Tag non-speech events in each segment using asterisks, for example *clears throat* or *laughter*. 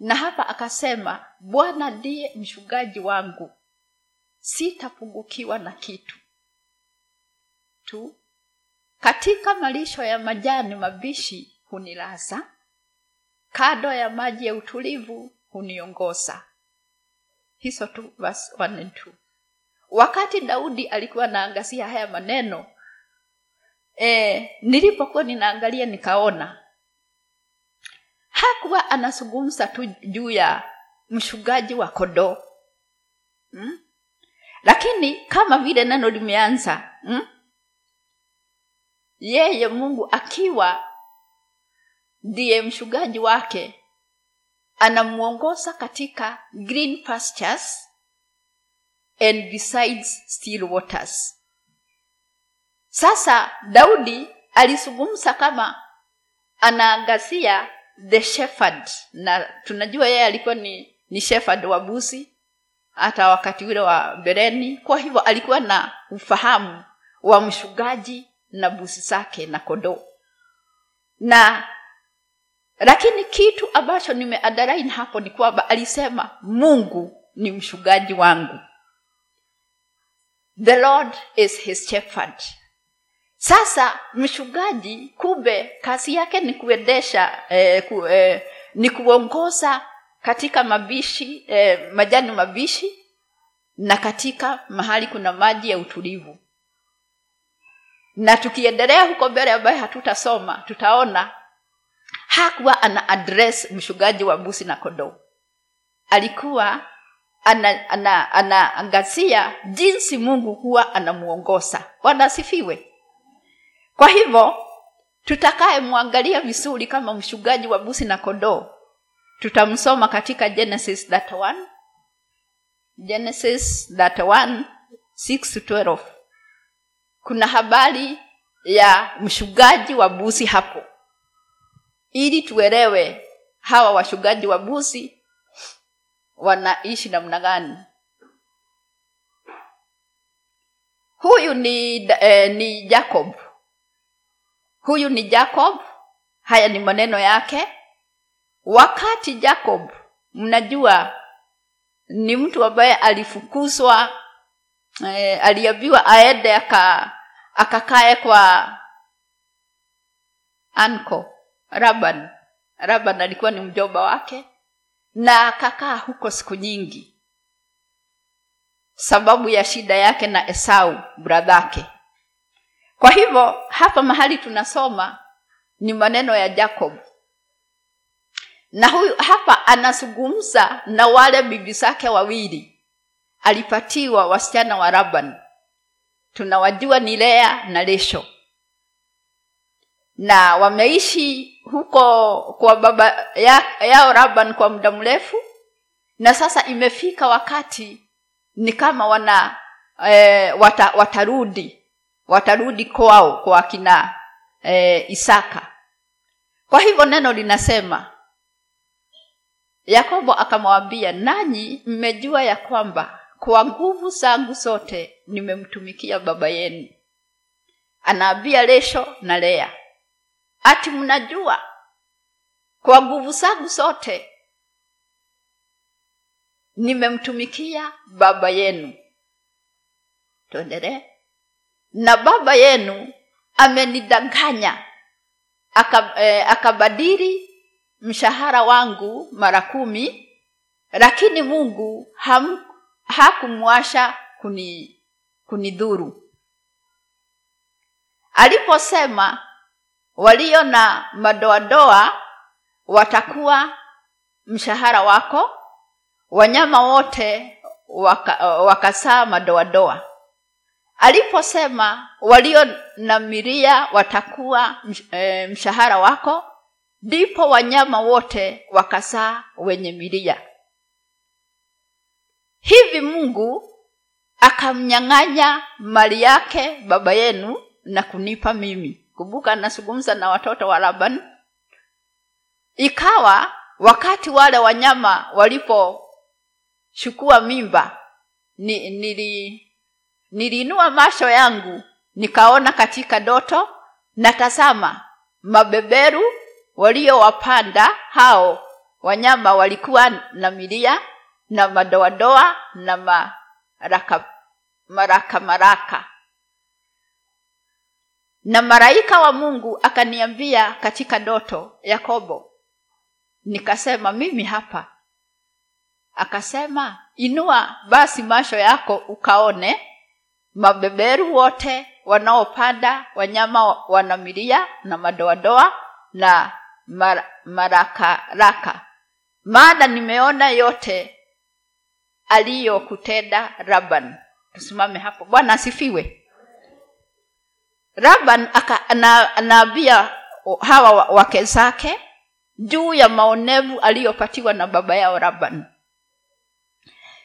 na hapa akasema bwana ndiye mchungaji wangu. Sitapungukiwa na kitu. Tu katika malisho ya majani mabishi hunilaza kado ya maji ya utulivu huniongoza. Hizo tu verse 1 and 2 wakati daudi alikuwa naangazia haya maneno e, nilipokuwa ninaangalia nikaona hakuwa anazungumza tu juu ya mshugaji wa kondoo hmm? lakini kama vile neno limeanza hmm? yeye mungu akiwa ndiye mshugaji wake anamwongoza katika green pastures and besides still waters sasa daudi alizungumza kama anaangazia the shepherd. Na tunajua yeye alikuwa ni, ni shepherd wa busi hata wakati ule wa bereni. Kwa hivyo alikuwa na ufahamu wa mshugaji na busi zake na kondoo. Na lakini kitu ambacho nimeadarain hapo ni kwamba alisema mungu ni mshugaji wangu. The lord is his shepherd sasa mshugaji kumbe kazi yake ni kuendesha eh, ku, eh, ni kuongoza katika mabishi eh, majani mabishi na katika mahali kuna maji ya utulivu. Na tukiendelea huko mbele ambaye hatutasoma tutaona hakuwa ana address mshugaji wa busi na kondoo, alikuwa anaangazia ana, ana jinsi mungu huwa anamuongoza. Bwana asifiwe kwa hivyo tutakayemwangalia vizuri kama mshugaji wa busi na kodoo tutamsoma katika genesis 31 genesis 31 6 kuna habari ya mshugaji wa busi hapo. Ili tuelewe hawa washugaji wa busi wanaishi namna gani. Huyu ni eh, ni jacob huyu ni jacob. Haya ni maneno yake. Wakati jacob mnajua ni mtu ambaye alifukuzwa eh, aliambiwa aende aka akakae kwa anko raban. Raban alikuwa ni mjomba wake na akakaa huko siku nyingi. Sababu ya shida yake na esau bradhake kwa hivyo hapa mahali tunasoma ni maneno ya jacob. Na huyu hapa anazungumza na wale bibi zake wawili. Alipatiwa wasichana wa raban tunawajua ni lea na lesho. Na wameishi huko kwa baba ya, yao raban kwa muda mrefu. Na sasa imefika wakati ni kama wana e, wata, watarudi watarudi kwao kwa akina e, isaka. Kwa hivyo neno linasema yakobo akamwambia nanyi mmejua ya kwamba kwa nguvu zangu zote nimemtumikia baba yenu. Anaambia lesho na lea ati mnajua kwa nguvu zangu zote nimemtumikia baba yenu? Tuendelee na baba yenu amenidanganya aka, eh, akabadili mshahara wangu mara kumi lakini mungu ham, hakumwasha kuni kunidhuru. Aliposema walio na madoadoa watakuwa mshahara wako wanyama wote waka, wakasaa madoadoa aliposema walio na miria watakuwa e, mshahara wako ndipo wanyama wote wakazaa wenye miria hivi mungu akamnyang'anya mali yake baba yenu na kunipa mimi. Kumbuka anazungumza na watoto wa laban. Ikawa wakati wale wanyama walipochukua mimba ni, nili niliinua macho yangu nikaona katika doto na tazama mabeberu waliowapanda hao wanyama walikuwa na milia na madoadoa na maraka maraka maraka. Na malaika wa mungu akaniambia katika ndoto yakobo nikasema mimi hapa. Akasema inua basi macho yako ukaone mabeberu wote wanaopanda wanyama wanamilia na madoadoa na mar, marakaraka maana nimeona yote aliyokutenda raban tusimame hapo. Bwana asifiwe. Raban anaambia hawa wake zake juu ya maonevu aliyopatiwa na baba yao raban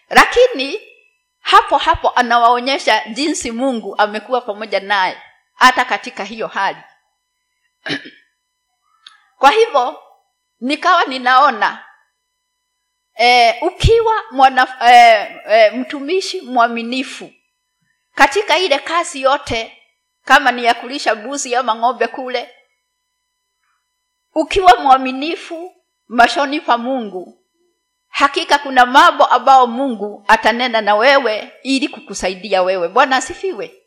lakini hapo hapo anawaonyesha jinsi mungu amekuwa pamoja naye hata katika hiyo hali. *clears throat* Kwa hivyo nikawa ninaona e, ukiwa mwana, e, e, mtumishi mwaminifu katika ile kazi yote kama ni ya kulisha mbuzi ama ng'ombe kule ukiwa mwaminifu mashoni pa mungu hakika kuna mambo ambayo mungu atanena na wewe ili kukusaidia wewe. Bwana asifiwe.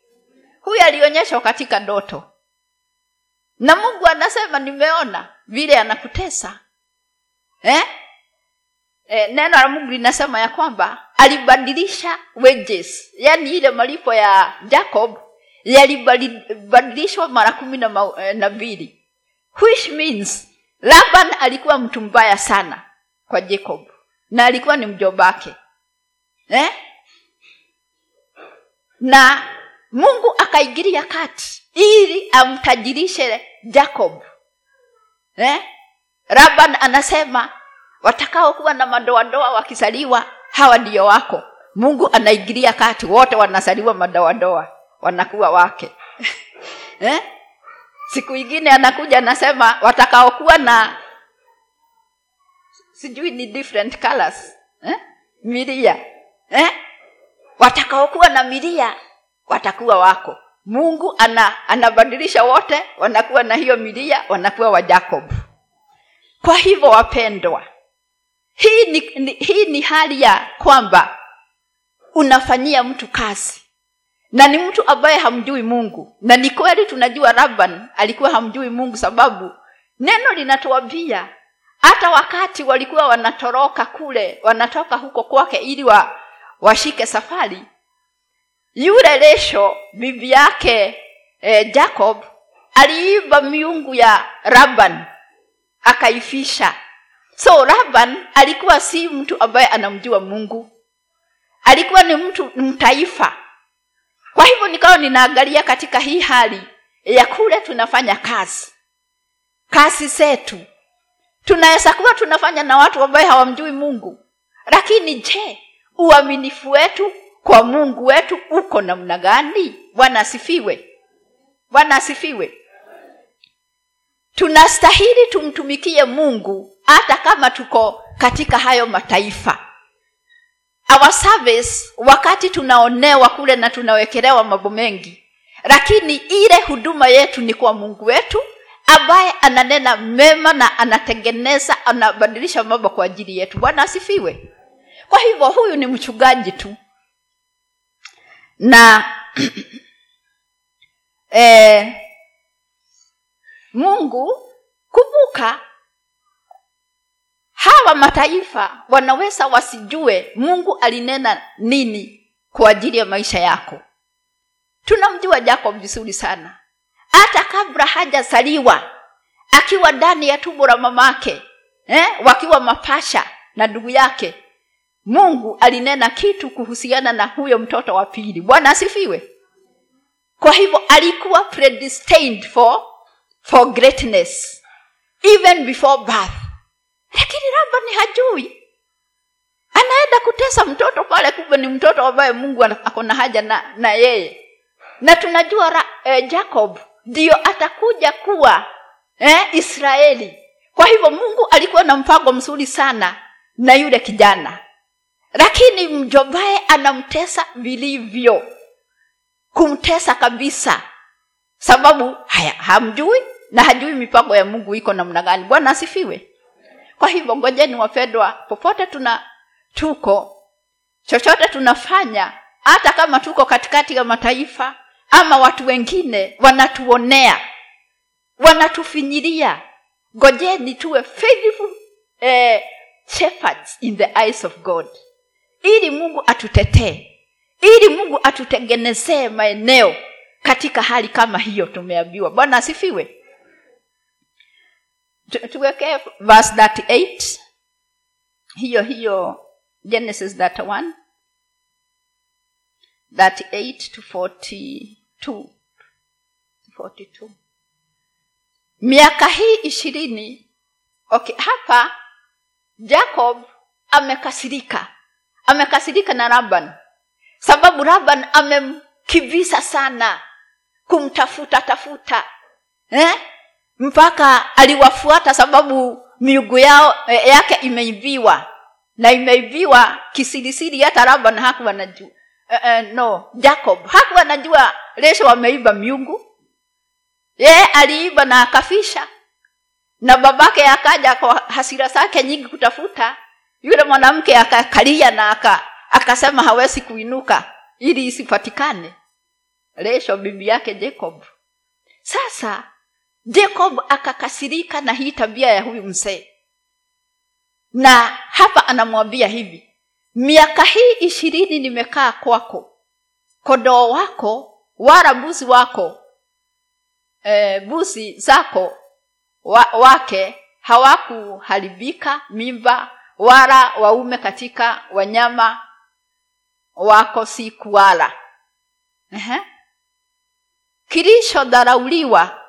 Huyu alionyeshwa katika ndoto. Na mungu anasema nimeona vile anakutesa. Eh? Eh, neno la mungu linasema ya kwamba alibadilisha wages yaani ile malipo ya jacob yalibadilishwa mara kumi eh, na mbili. Which means laban alikuwa mtu mbaya sana kwa jacob na alikuwa ni mjobake eh? na mungu akaigiria kati ili amtajirishe jacob eh? laban anasema watakaokuwa na madoadoa wakizaliwa hawa ndio wako mungu anaigiria kati wote wanazaliwa madoadoa wanakuwa wake *laughs* eh? siku ingine anakuja anasema watakaokuwa na sijui ni different colors eh? milia eh? watakaokuwa na milia watakuwa wako mungu ana anabadilisha wote wanakuwa na hiyo milia wanakuwa wa jacob kwa hivyo wapendwa hii ni, ni, hii ni hali ya kwamba unafanyia mtu kazi na ni mtu ambaye hamjui mungu na ni kweli tunajua laban alikuwa hamjui mungu sababu neno linatuambia hata wakati walikuwa wanatoroka kule wanatoka huko kwake ili wa, washike safari yule lesho bibi yake eh, jacob aliiba miungu ya laban akaifisha. So laban alikuwa si mtu ambaye anamjua mungu. Alikuwa ni mtu mtaifa. Kwa hivyo nikawa ninaangalia katika hii hali ya kule tunafanya kazi. Kazi zetu tunaweza kuwa tunafanya na watu ambaye hawamjui mungu. Lakini je uaminifu wetu kwa mungu wetu uko namna gani? Bwana asifiwe. Bwana asifiwe. Tunastahili tumtumikie mungu hata kama tuko katika hayo mataifa. Our service wakati tunaonewa kule na tunawekelewa mambo mengi. Lakini ile huduma yetu ni kwa mungu wetu ambaye ananena mema na anatengeneza anabadilisha mambo kwa ajili yetu. Bwana asifiwe. Kwa hivyo huyu ni mchungaji tu. Na *clears throat* eh, mungu kumbuka hawa mataifa wanaweza wasijue mungu alinena nini kwa ajili ya maisha yako. Tunamjua jacob vizuri sana hata kabla hajazaliwa akiwa ndani ya tumbo la mamake eh, wakiwa mapasha na ndugu yake mungu alinena kitu kuhusiana na huyo mtoto wa pili. Bwana asifiwe. Kwa hivyo alikuwa predestined for, for greatness even before birth. Lakini labda ni hajui. Anaenda kutesa mtoto pale kumbe ni mtoto ambaye mungu akona haja na, na yeye. Na tunajua ra, eh, jacob ndiyo atakuja kuwa eh, israeli. Kwa hivyo mungu alikuwa na mpango mzuri sana na yule kijana. Lakini mjombaye anamtesa vilivyo kumtesa kabisa. Sababu haya hamjui na hajui mipango ya mungu iko namna gani. Bwana asifiwe. Kwa hivyo ngojeni wapendwa popote tuna tuko chochote tunafanya hata kama tuko katikati ya mataifa ama watu wengine wanatuonea wanatufinyiria ngojeni tuwe faithful eh, shepherds in the eyes of god. Ili mungu atutetee ili mungu atutengenezee maeneo katika hali kama hiyo tumeambiwa. Bwana asifiwe. Tu- tuwekee verse 38 hiyo hiyo genesis 31 38 to 42 42 miaka hii ishirini. Okay hapa jacob amekasirika. Amekasirika na laban sababu laban amemkivisa sana kumtafuta tafuta eh? mpaka aliwafuata sababu miugu yao eh, yake imeiviwa na imeiviwa kisirisiri hata laban hakuwa najua eh, uh, no. Jacob. Hakuwa anajua lesho wameiba miungu. Yeye aliiba na akafisha. Na babake akaja kwa hasira zake nyingi kutafuta. Yule mwanamke akakalia na aka, akasema hawezi kuinuka ili isipatikane. Lesho bibi yake jacob. Sasa jacob akakasirika na hii tabia ya huyu mzee. Na hapa anamwambia hivi miaka hii ishirini nimekaa kwako kodoo wako wala mbuzi wako e, buzi zako wa, wake hawakuharibika mimba wala waume katika wanyama wako si kuwala Ehe. kilichodharauliwa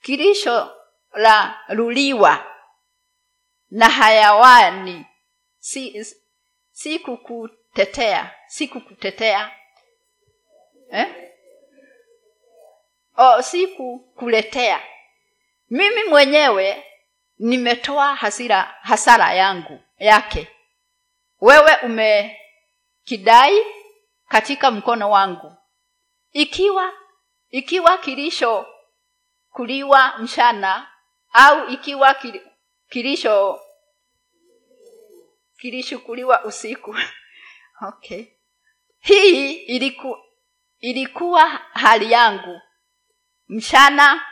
kilicholaluliwa na hayawani si, si kukutetea si kukutetea eh? o si kukuletea mimi mwenyewe nimetoa hasira hasara yangu yake. Wewe umekidai katika mkono wangu. Ikiwa ikiwa kilisho kuliwa mchana au ikiwa kilisho kilishukuliwa usiku. *laughs* Okay. Hii iliku, ilikuwa hali yangu. Mchana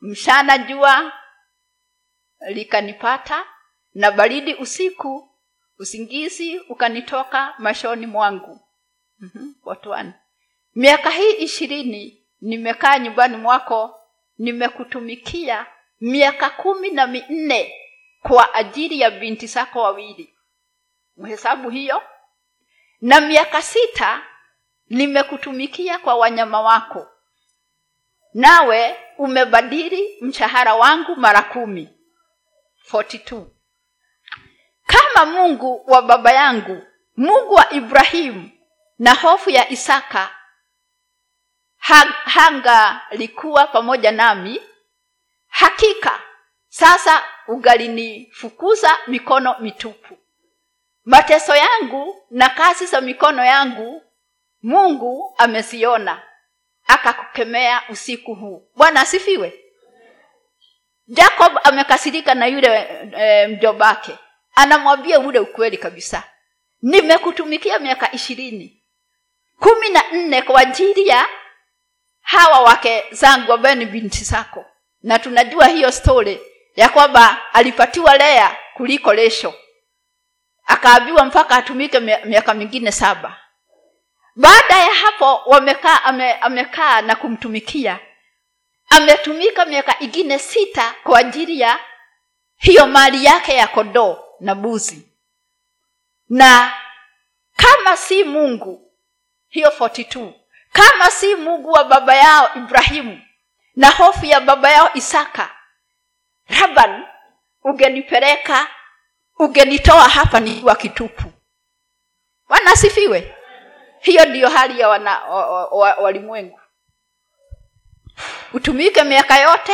mchana jua likanipata na baridi usiku usingizi ukanitoka mashoni mwangu. Mm-hmm. watu miaka hii ishirini nimekaa nyumbani mwako nimekutumikia miaka kumi na minne kwa ajili ya binti zako wawili mhesabu hiyo. Na miaka sita nimekutumikia kwa wanyama wako. Nawe umebadili mshahara wangu mara kumi. 42 kama mungu wa baba yangu mungu wa ibrahimu na hofu ya isaka hanga hangalikuwa pamoja nami hakika sasa ugalinifukuza mikono mitupu mateso yangu na kazi za mikono yangu mungu ameziona akakukemea usiku huu. Bwana asifiwe. Jacob amekasirika na yule e, mjobake anamwambia ule ukweli kabisa. Nimekutumikia miaka ishirini. Kumi na nne kwa ajili ya hawa wake zangu ambaye ni binti zako. Na tunajua hiyo stori ya kwamba alipatiwa lea kuliko lesho akaambiwa mpaka atumike miaka mingine saba. Baada ya hapo wamekaa ame, amekaa na kumtumikia. Ametumika miaka ingine sita kwa ajili ya hiyo mali yake ya kodoo na buzi na kama si mungu hiyo 42 kama si mungu wa baba yao ibrahimu na hofu ya baba yao isaka laban ugenipeleka ugenitoa hapa nikiwa kitupu. Bwana asifiwe. Hiyo ndiyo hali ya wana wa- wa- wa- walimwengu. Utumike miaka yote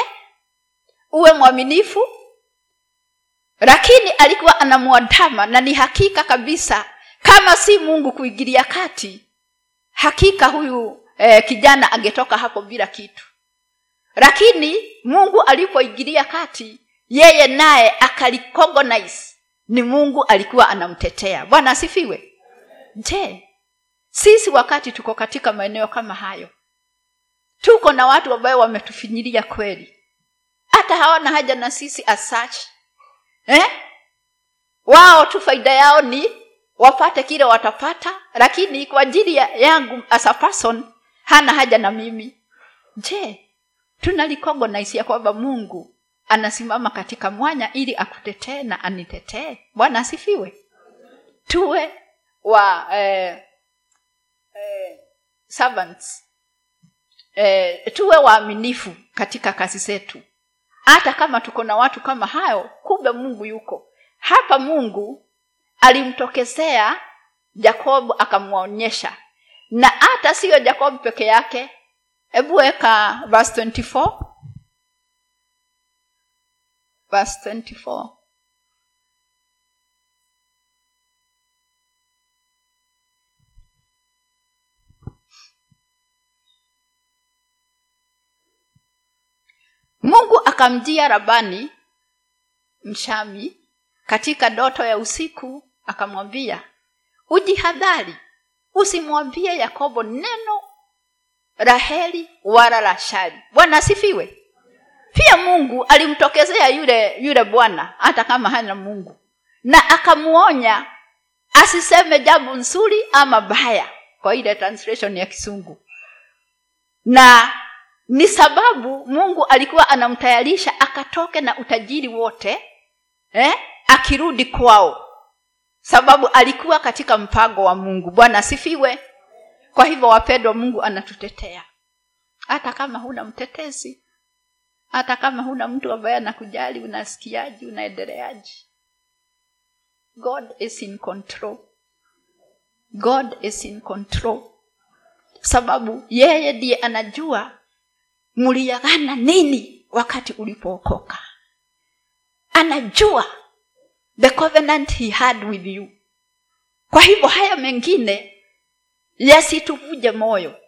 uwe mwaminifu lakini alikuwa anamwandama na ni hakika kabisa kama si mungu kuingilia kati hakika huyu eh, kijana angetoka hapo bila kitu. Lakini mungu alipoingilia kati yeye naye akalicognize ni mungu alikuwa anamtetea. Bwana asifiwe. Je sisi wakati tuko katika maeneo kama hayo tuko na watu ambayo wametufinyilia kweli? Hata hawana haja na sisi as eh? wao tu faida yao ni wapate kile watapata lakini kwa ajili ya yangu as a person hana haja na mimi. Je tunalicognise ya kwamba mungu anasimama katika mwanya ili akutetee na anitetee. Bwana asifiwe. Tuwe wa eh, eh, servants. Eh, tuwe waaminifu katika kazi zetu. Hata kama tuko na watu kama hayo kumbe mungu yuko. Hapa mungu alimtokezea jakob akamwonyesha. Na hata siyo jakob peke yake. Hebu weka verse 24 verse 24 mungu akamjia rabani mshami katika ndoto ya usiku akamwambia ujihadhari usimwambie yakobo neno raheli wala rashari bwana asifiwe pia mungu alimtokezea yule yule bwana hata kama hana mungu. Na akamuonya asiseme jambo nzuri ama baya kwa ile translation ya kisungu. Na ni sababu mungu alikuwa anamtayarisha akatoke na utajiri wote eh, akirudi kwao. Sababu alikuwa katika mpango wa mungu. Bwana asifiwe. Kwa hivyo wapendwa mungu anatutetea. Hata kama huna mtetezi hata kama huna mtu ambaye anakujali unasikiaji unaendeleaji god is in control. God is in control. Sababu yeye ndiye anajua mliagana nini wakati ulipookoka. Anajua the covenant he had with you. Kwa hivyo haya mengine yasituvuje moyo.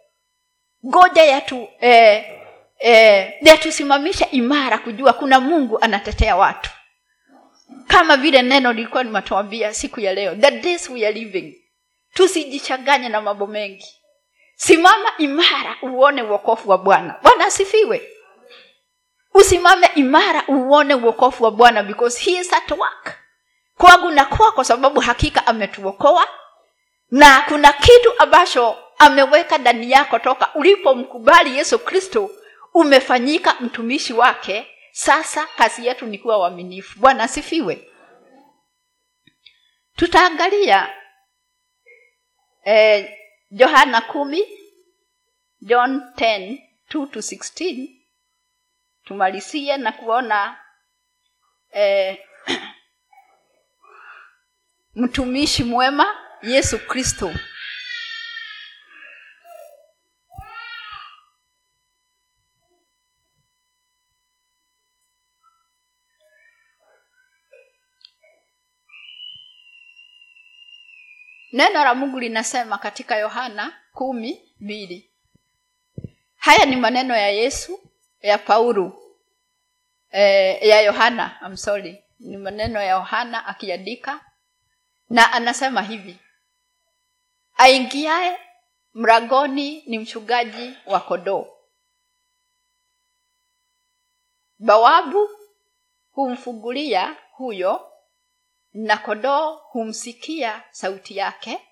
Ngoja yatu eh, eh, yatusimamisha imara kujua kuna mungu anatetea watu. Kama vile neno lilikuwa nimatuambia siku ya leo the days we are living. Tusijichanganye na mambo mengi. Simama imara uone uokofu wa bwana. Bwana asifiwe. Usimame imara uone uokofu wa bwana because he is at work. Kwangu na kwako kwa sababu hakika ametuokoa na kuna kitu ambacho ameweka ndani yako toka ulipomkubali yesu kristo umefanyika mtumishi wake sasa kazi yetu ni kuwa waminifu bwana asifiwe. Tutaangalia eh, johana kumi john 10 2 to 16 tumalizie na kuona eh, *clears throat* mtumishi mwema yesu kristo neno la mungu linasema katika yohana kumi mbili. Haya ni maneno ya yesu ya paulo. Eh, ya yohana I'm sorry. Ni maneno ya yohana akiandika na anasema hivi. Aingiaye mragoni ni mchungaji wa kodoo bawabu humfungulia huyo na kodoo humsikia sauti yake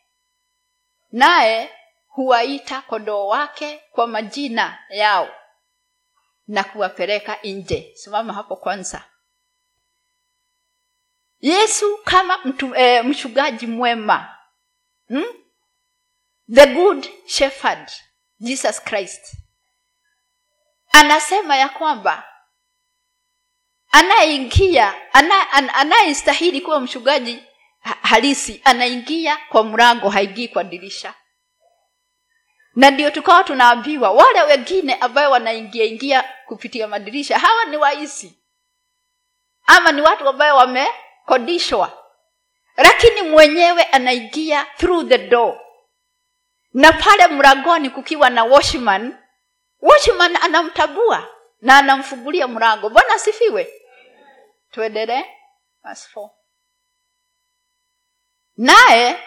naye huwaita kondoo wake kwa majina yao na kuwapeleka nje simama hapo kwanza yesu kama mtu, e, mchungaji mwema hmm? the good shepherd jesus christ anasema ya kwamba anayeingia ana, an, anayestahili kuwa mchungaji halisi anaingia kwa mlango haingii kwa dirisha. Na ndio tukawa tunaambiwa wale wengine ambayo wanaingia ingia kupitia madirisha hawa ni waisi. Ama ni watu ambayo wamekodishwa. Lakini mwenyewe anaingia through the door. Na pale mlangoni kukiwa na watchman. Watchman anamtabua na anamfungulia mlango. Bwana asifiwe tuendelee verse 4 naye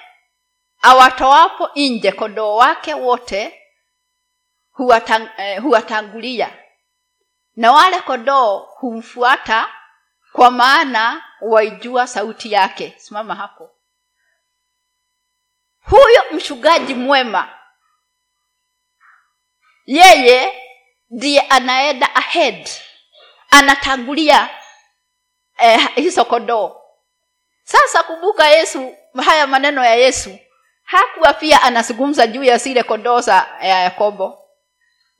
awatoapo nje kondoo wake wote huwatang, eh, huwatangulia. Na wale kondoo humfuata kwa maana waijua sauti yake. Simama hapo. Huyo mchungaji mwema yeye ndiye anaenda ahead anatangulia eh, hizo kondoo. Sasa kumbuka yesu haya maneno ya yesu. Hakuwa pia anazungumza juu ya zile kondoo za ya yakobo.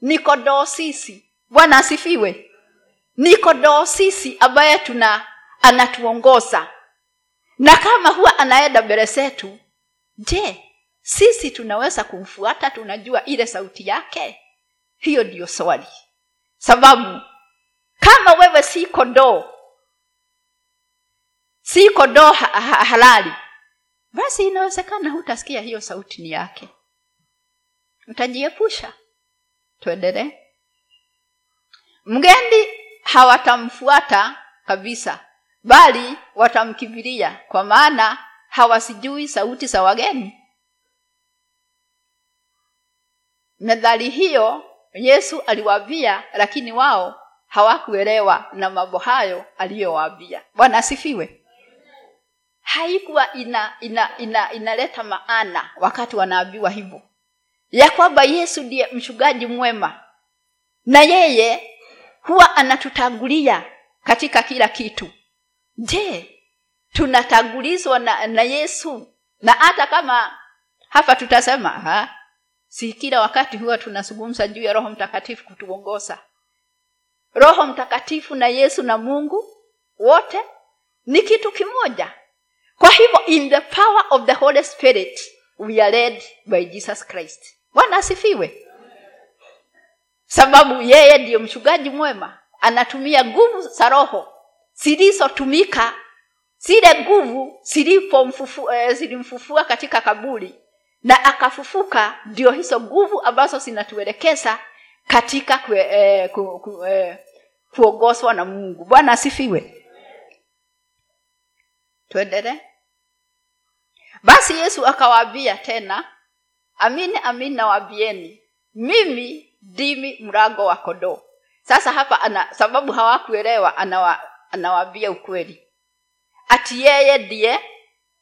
Ni kondoo sisi. Bwana asifiwe. Ni kondoo sisi ambaye tuna anatuongoza. Na kama huwa anaenda mbele zetu je sisi tunaweza kumfuata? Tunajua ile sauti yake? Hiyo ndiyo swali. Sababu kama wewe si kondoo si kondoo ha- ha- halali basi inawezekana hutasikia hiyo sauti ni yake. Utajiepusha tuendelee. Mgendi hawatamfuata kabisa bali watamkimbilia kwa maana hawasijui sauti za wageni. Methali hiyo yesu aliwaambia lakini wao hawakuelewa na mambo hayo aliyowaambia. Bwana asifiwe haikuwa ina, ina, ina, inaleta maana wakati wanaambiwa hivyo. Ya kwamba yesu ndiye mchungaji mwema. Na yeye huwa anatutangulia katika kila kitu. Je tunatangulizwa na, na yesu? Na hata kama hapa tutasema ha? si kila wakati huwa tunazungumza juu ya roho mtakatifu kutuongoza. Roho mtakatifu na yesu na mungu wote ni kitu kimoja kwa hivyo in the power of the holy spirit we are led by jesus christ. Bwana asifiwe. Sababu yeye ndiyo mchungaji mwema anatumia nguvu za roho zilizotumika zile nguvu eh, zilimfufua katika kaburi na akafufuka ndio hizo nguvu ambazo zinatuelekeza katika kue, eh, ku, ku, eh, na mungu. Bwana asifiwe tuendelee basi yesu akawaambia tena amini amini nawaambieni mimi ndimi mlango wa kondoo. Sasa hapa ana sababu hawakuelewa anawa, ukweli. Ati yeye ndiye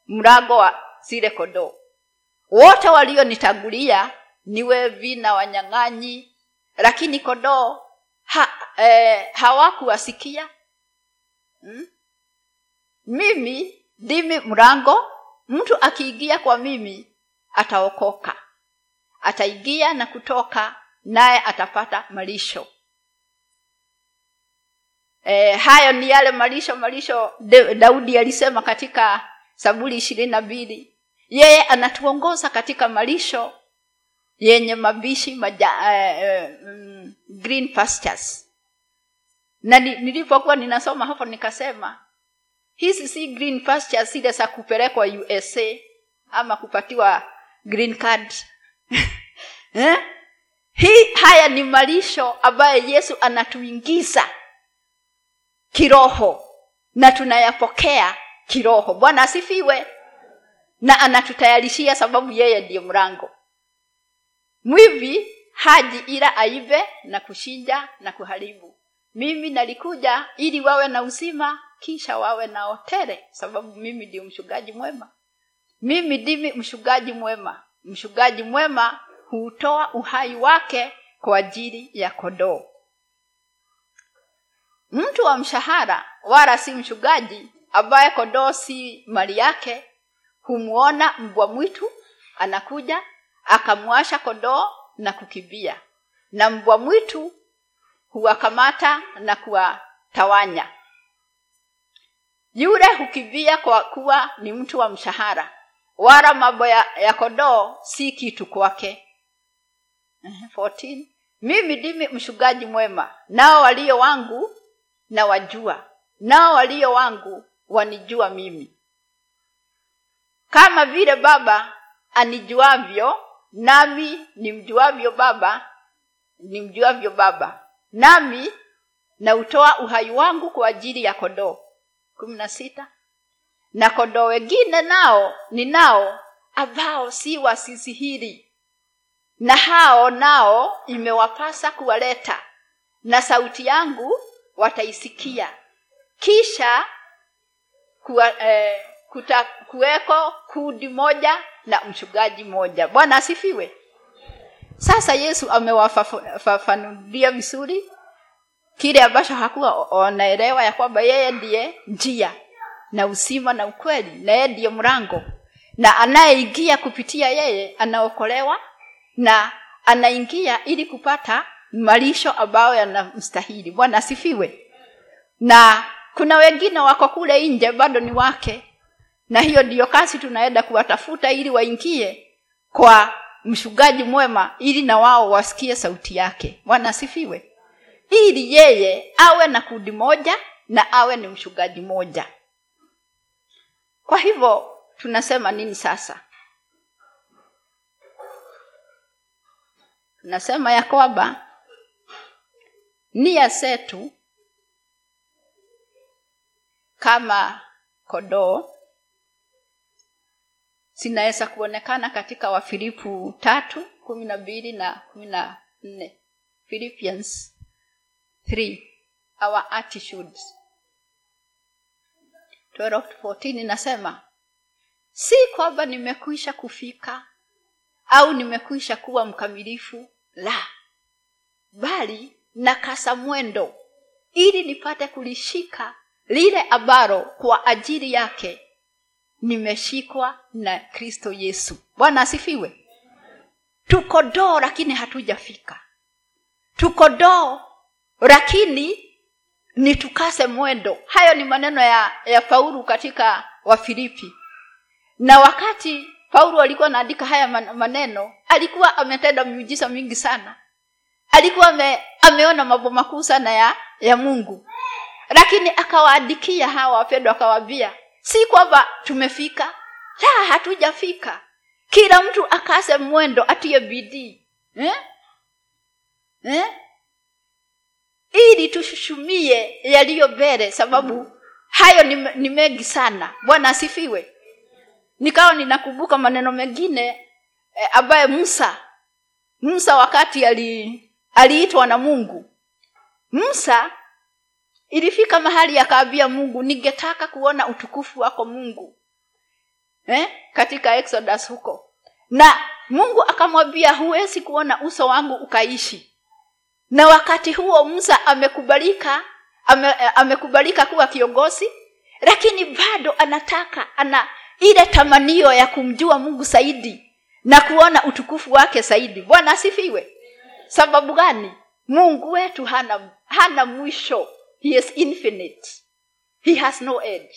mlango wa zile kondoo. Wote walionitangulia ni wevi na wanyang'anyi lakini kondoo ha, eh, hawakuwasikia. Hmm? mimi ndimi mlango mtu akiingia kwa mimi ataokoka. Ataingia na kutoka naye atapata malisho. E, hayo ni yale malisho malisho daudi alisema katika saburi ishirini na mbili. Yeye anatuongoza katika malisho yenye mabishi maja, eh, green pastures. Na ni- nilipokuwa ninasoma hapo nikasema hizi si green pastures zile za kupelekwa usa ama kupatiwa green card. *laughs* Eh? hii haya ni malisho ambaye yesu anatuingiza kiroho na tunayapokea kiroho. Bwana asifiwe. Na anatutayarishia sababu yeye ndiye mlango. Mwivi haji ila aibe na kushinja na kuharibu. Mimi nalikuja ili wawe na uzima kisha wawe na otere sababu mimi ndio mchungaji mwema. Mimi ndimi mchungaji mwema. Mchungaji mwema huutoa uhai wake kwa ajili ya kondoo. Mtu wa mshahara wala si mchungaji ambaye kondoo si mali yake humuona mbwa mwitu anakuja akamwasha kondoo na kukimbia. Na mbwa mwitu huwakamata na kuwatawanya yule hukimbia kwa kuwa ni mtu wa mshahara. Wala mambo ya, ya kondoo si kitu kwake. 14 mimi ndimi mchungaji mwema. Nao walio wangu na wajua nao walio wangu wanijua mimi. Kama vile baba anijuavyo nami nimjuavyo baba nimjuavyo baba. Nami nautoa uhai wangu kwa ajili ya kondoo kumi na sita. Na kondoo wengine nao ni nao ambao si wasisihiri na hao nao imewapasa kuwaleta na sauti yangu wataisikia. Kisha kuwa, eh, kuta, kuweko kundi moja na mchungaji moja. Bwana asifiwe. Sasa yesu amewafafanulia vizuri kile ambacho hakuwa wanaelewa ya kwamba yeye ndiye njia na uzima na ukweli na yeye ndiye mlango. Na anayeingia kupitia yeye anaokolewa na anaingia ili kupata malisho ambayo yanamstahili. Bwana asifiwe. Na kuna wengine wako kule nje bado ni wake. Na hiyo ndiyo kazi tunaenda kuwatafuta ili waingie kwa mshugaji mwema ili na wao wasikie sauti yake. Bwana asifiwe ili yeye awe na kundi moja na awe ni mshugaji moja. Kwa hivyo tunasema nini sasa? Tunasema ya kwamba nia zetu kama kodoo zinaweza kuonekana katika wafilipu tatu kumi na mbili na kumi na nne. Philippians 3 our attitudes. 12 inasema si kwamba nimekwisha kufika au nimekwisha kuwa mkamilifu la bali nakasa mwendo ili nipate kulishika lile ambalo kwa ajili yake nimeshikwa na kristo yesu. Bwana asifiwe. Tuko doo lakini hatujafika. Tuko doo lakini ni tukase mwendo. Hayo ni maneno ya, ya paulo katika wafilipi. Na wakati paulo alikuwa anaandika haya maneno alikuwa ametenda miujiza mingi sana. Alikuwa ame, ameona mambo makuu sana ya ya mungu. Lakini akawaandikia hawa wapendwa akawaambia si kwamba tumefika? La hatujafika. Kila mtu akase mwendo atie bidii. Eh? eh? Ili tushushumie yaliyo mbele sababu hayo ni, ni mengi sana. Bwana asifiwe. Nikawa ninakumbuka maneno mengine eh, ambaye musa musa wakati ali aliitwa na mungu. Musa ilifika mahali akaambia mungu ningetaka kuona utukufu wako mungu. Eh? katika exodus huko. Na mungu akamwambia huwezi kuona uso wangu ukaishi na wakati huo musa amekubalika ame, amekubalika kuwa kiongozi lakini bado anataka ana ile tamanio ya kumjua mungu zaidi na kuona utukufu wake zaidi. Bwana asifiwe. Sababu gani? Mungu wetu hana hana mwisho. He is infinite. He has no end.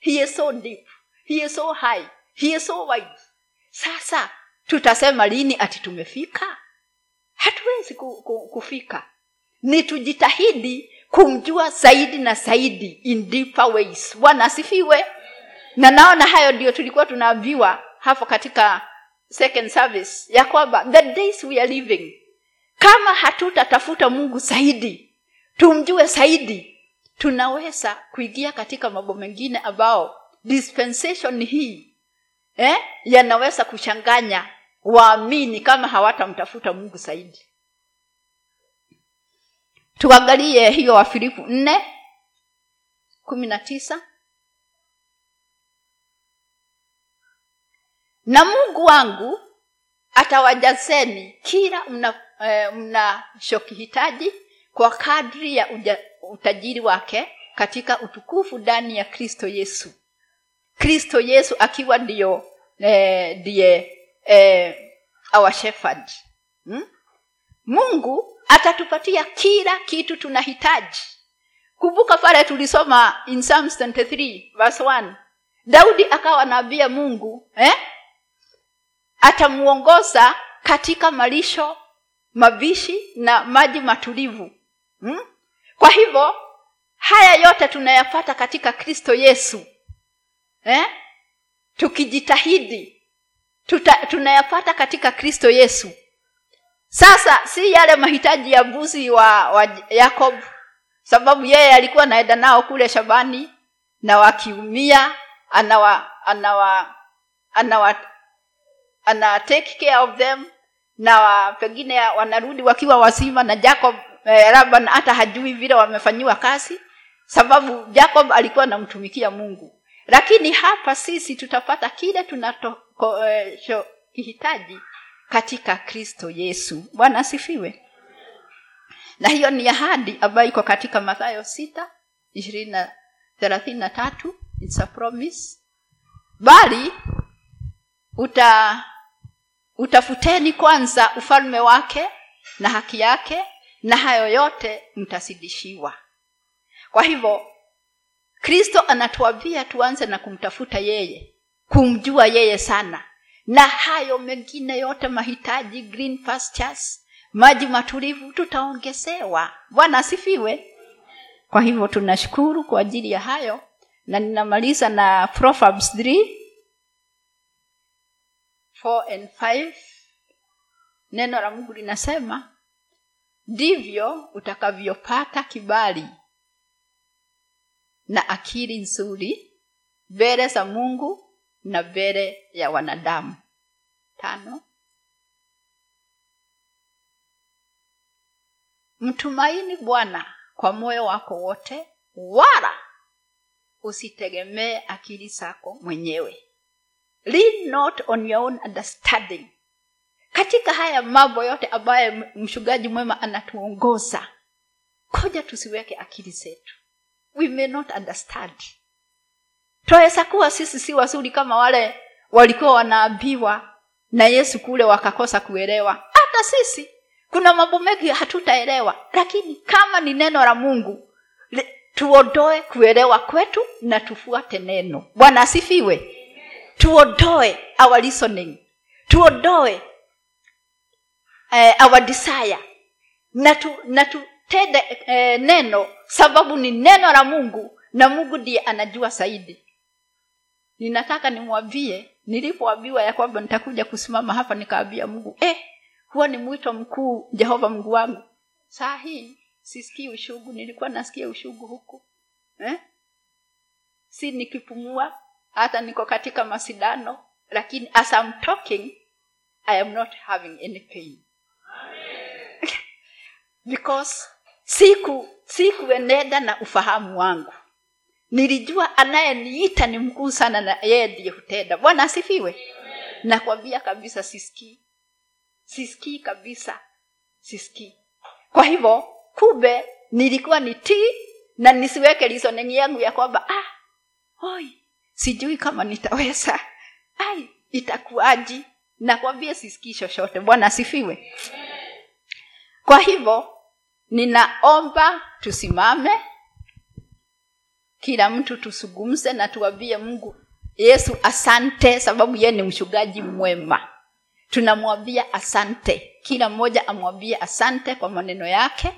He is so deep. He is so high. He is so wide. Sasa tutasema lini ati tumefika hatuwezi ku, ku, kufika. Ni tujitahidi kumjua zaidi na zaidi in deeper ways. Bwana asifiwe. Na naona hayo ndio tulikuwa tunaambiwa hapo katika second service ya kwamba the days we are living kama hatutatafuta mungu zaidi tumjue zaidi tunaweza kuingia katika mambo mengine ambao dispensation hii eh, yanaweza kuchanganya waamini kama hawatamtafuta mungu zaidi. Tuangalie hiyo wafilipu nne kumi na tisa. Na mungu wangu atawajazeni kila mna eh, mnachokihitaji kwa kadri ya uja, utajiri wake katika utukufu ndani ya kristo yesu. Kristo yesu akiwa ndiyo ndiye eh, eh, our shepherd hmm? mungu atatupatia kila kitu tunahitaji kumbuka pale tulisoma in Psalms 23 verse 1 daudi akawa naambia mungu eh? atamuongoza katika malisho mabishi na maji matulivu hmm? kwa hivyo haya yote tunayapata katika kristo yesu eh? tukijitahidi tuta, tunayapata katika kristo yesu. Sasa si yale mahitaji ya mbuzi wa, wa yakob sababu yeye alikuwa naenda nao kule shabani na wakiumia anawa anawa anawa ana take care of them na wa, pengine wanarudi wakiwa wazima na jacob eh, laban hata hajui vile wamefanyiwa kazi sababu jacob alikuwa anamtumikia mungu lakini hapa sisi tutapata kile tunachokihitaji eh, katika kristo yesu. Bwana asifiwe. Na hiyo ni ahadi ambayo iko katika mathayo sita ishirini na thelathini na tatu. It's a promise. Bali uta utafuteni kwanza ufalme wake na haki yake na hayo yote mtasidishiwa kwa hivyo kristo anatuambia tuanze na kumtafuta yeye kumjua yeye sana. Na hayo mengine yote mahitaji green pastures maji matulivu tutaongezewa. Bwana asifiwe. Kwa hivyo tunashukuru kwa ajili ya hayo. Na ninamaliza na proverbs 3 4 and 5 neno la mungu linasema ndivyo utakavyopata kibali na akili nzuri mbele za mungu na mbele ya wanadamu. Tano. Mtumaini bwana kwa moyo wako wote wala usitegemee akili zako mwenyewe. Lean not on your own understanding. Katika haya mambo yote ambayo mshugaji mwema anatuongoza koja tusiweke akili zetu we may not understand. Twaweza kuwa sisi si wazuri kama wale walikuwa wanaambiwa na yesu kule wakakosa kuelewa. Hata sisi kuna mambo mengi hatutaelewa. Lakini kama ni neno la mungu tuondoe kuelewa kwetu na tufuate neno. Bwana asifiwe. Tuondoe our listening tuondoe eh, our desire. Na, tu, na tutende uh, neno sababu ni neno la mungu na mungu ndiye anajua zaidi. Ninataka nimwambie nilipoambiwa ya kwamba nitakuja kusimama hapa nikaambia mungu eh, huwa ni mwito mkuu jehova mungu wangu. Saa hii sisikii ushugu nilikuwa nasikia ushugu huku eh? si nikipumua hata niko katika masidano lakini as I'm talking i am not having any pain. *laughs* Because siku sikuenenda na ufahamu wangu. Nilijua anayeniita ni mkuu sana na yeye ndiye hutenda. Bwana asifiwe. Nakwambia kabisa sisikii. Sisikii kabisa. Sisikii. Kwa hivyo kumbe nilikuwa ni tii na nisiweke reasoning yangu ya kwamba ah, oi sijui kama nitaweza. Ai itakuaji nakwambia sisikii chochote. Bwana asifiwe. Kwa hivyo ninaomba tusimame. Kila mtu tusugumze na tuambie mungu yesu asante sababu yeye ni mshugaji mwema. Tunamwambia asante. Kila mmoja amwambie asante kwa maneno yake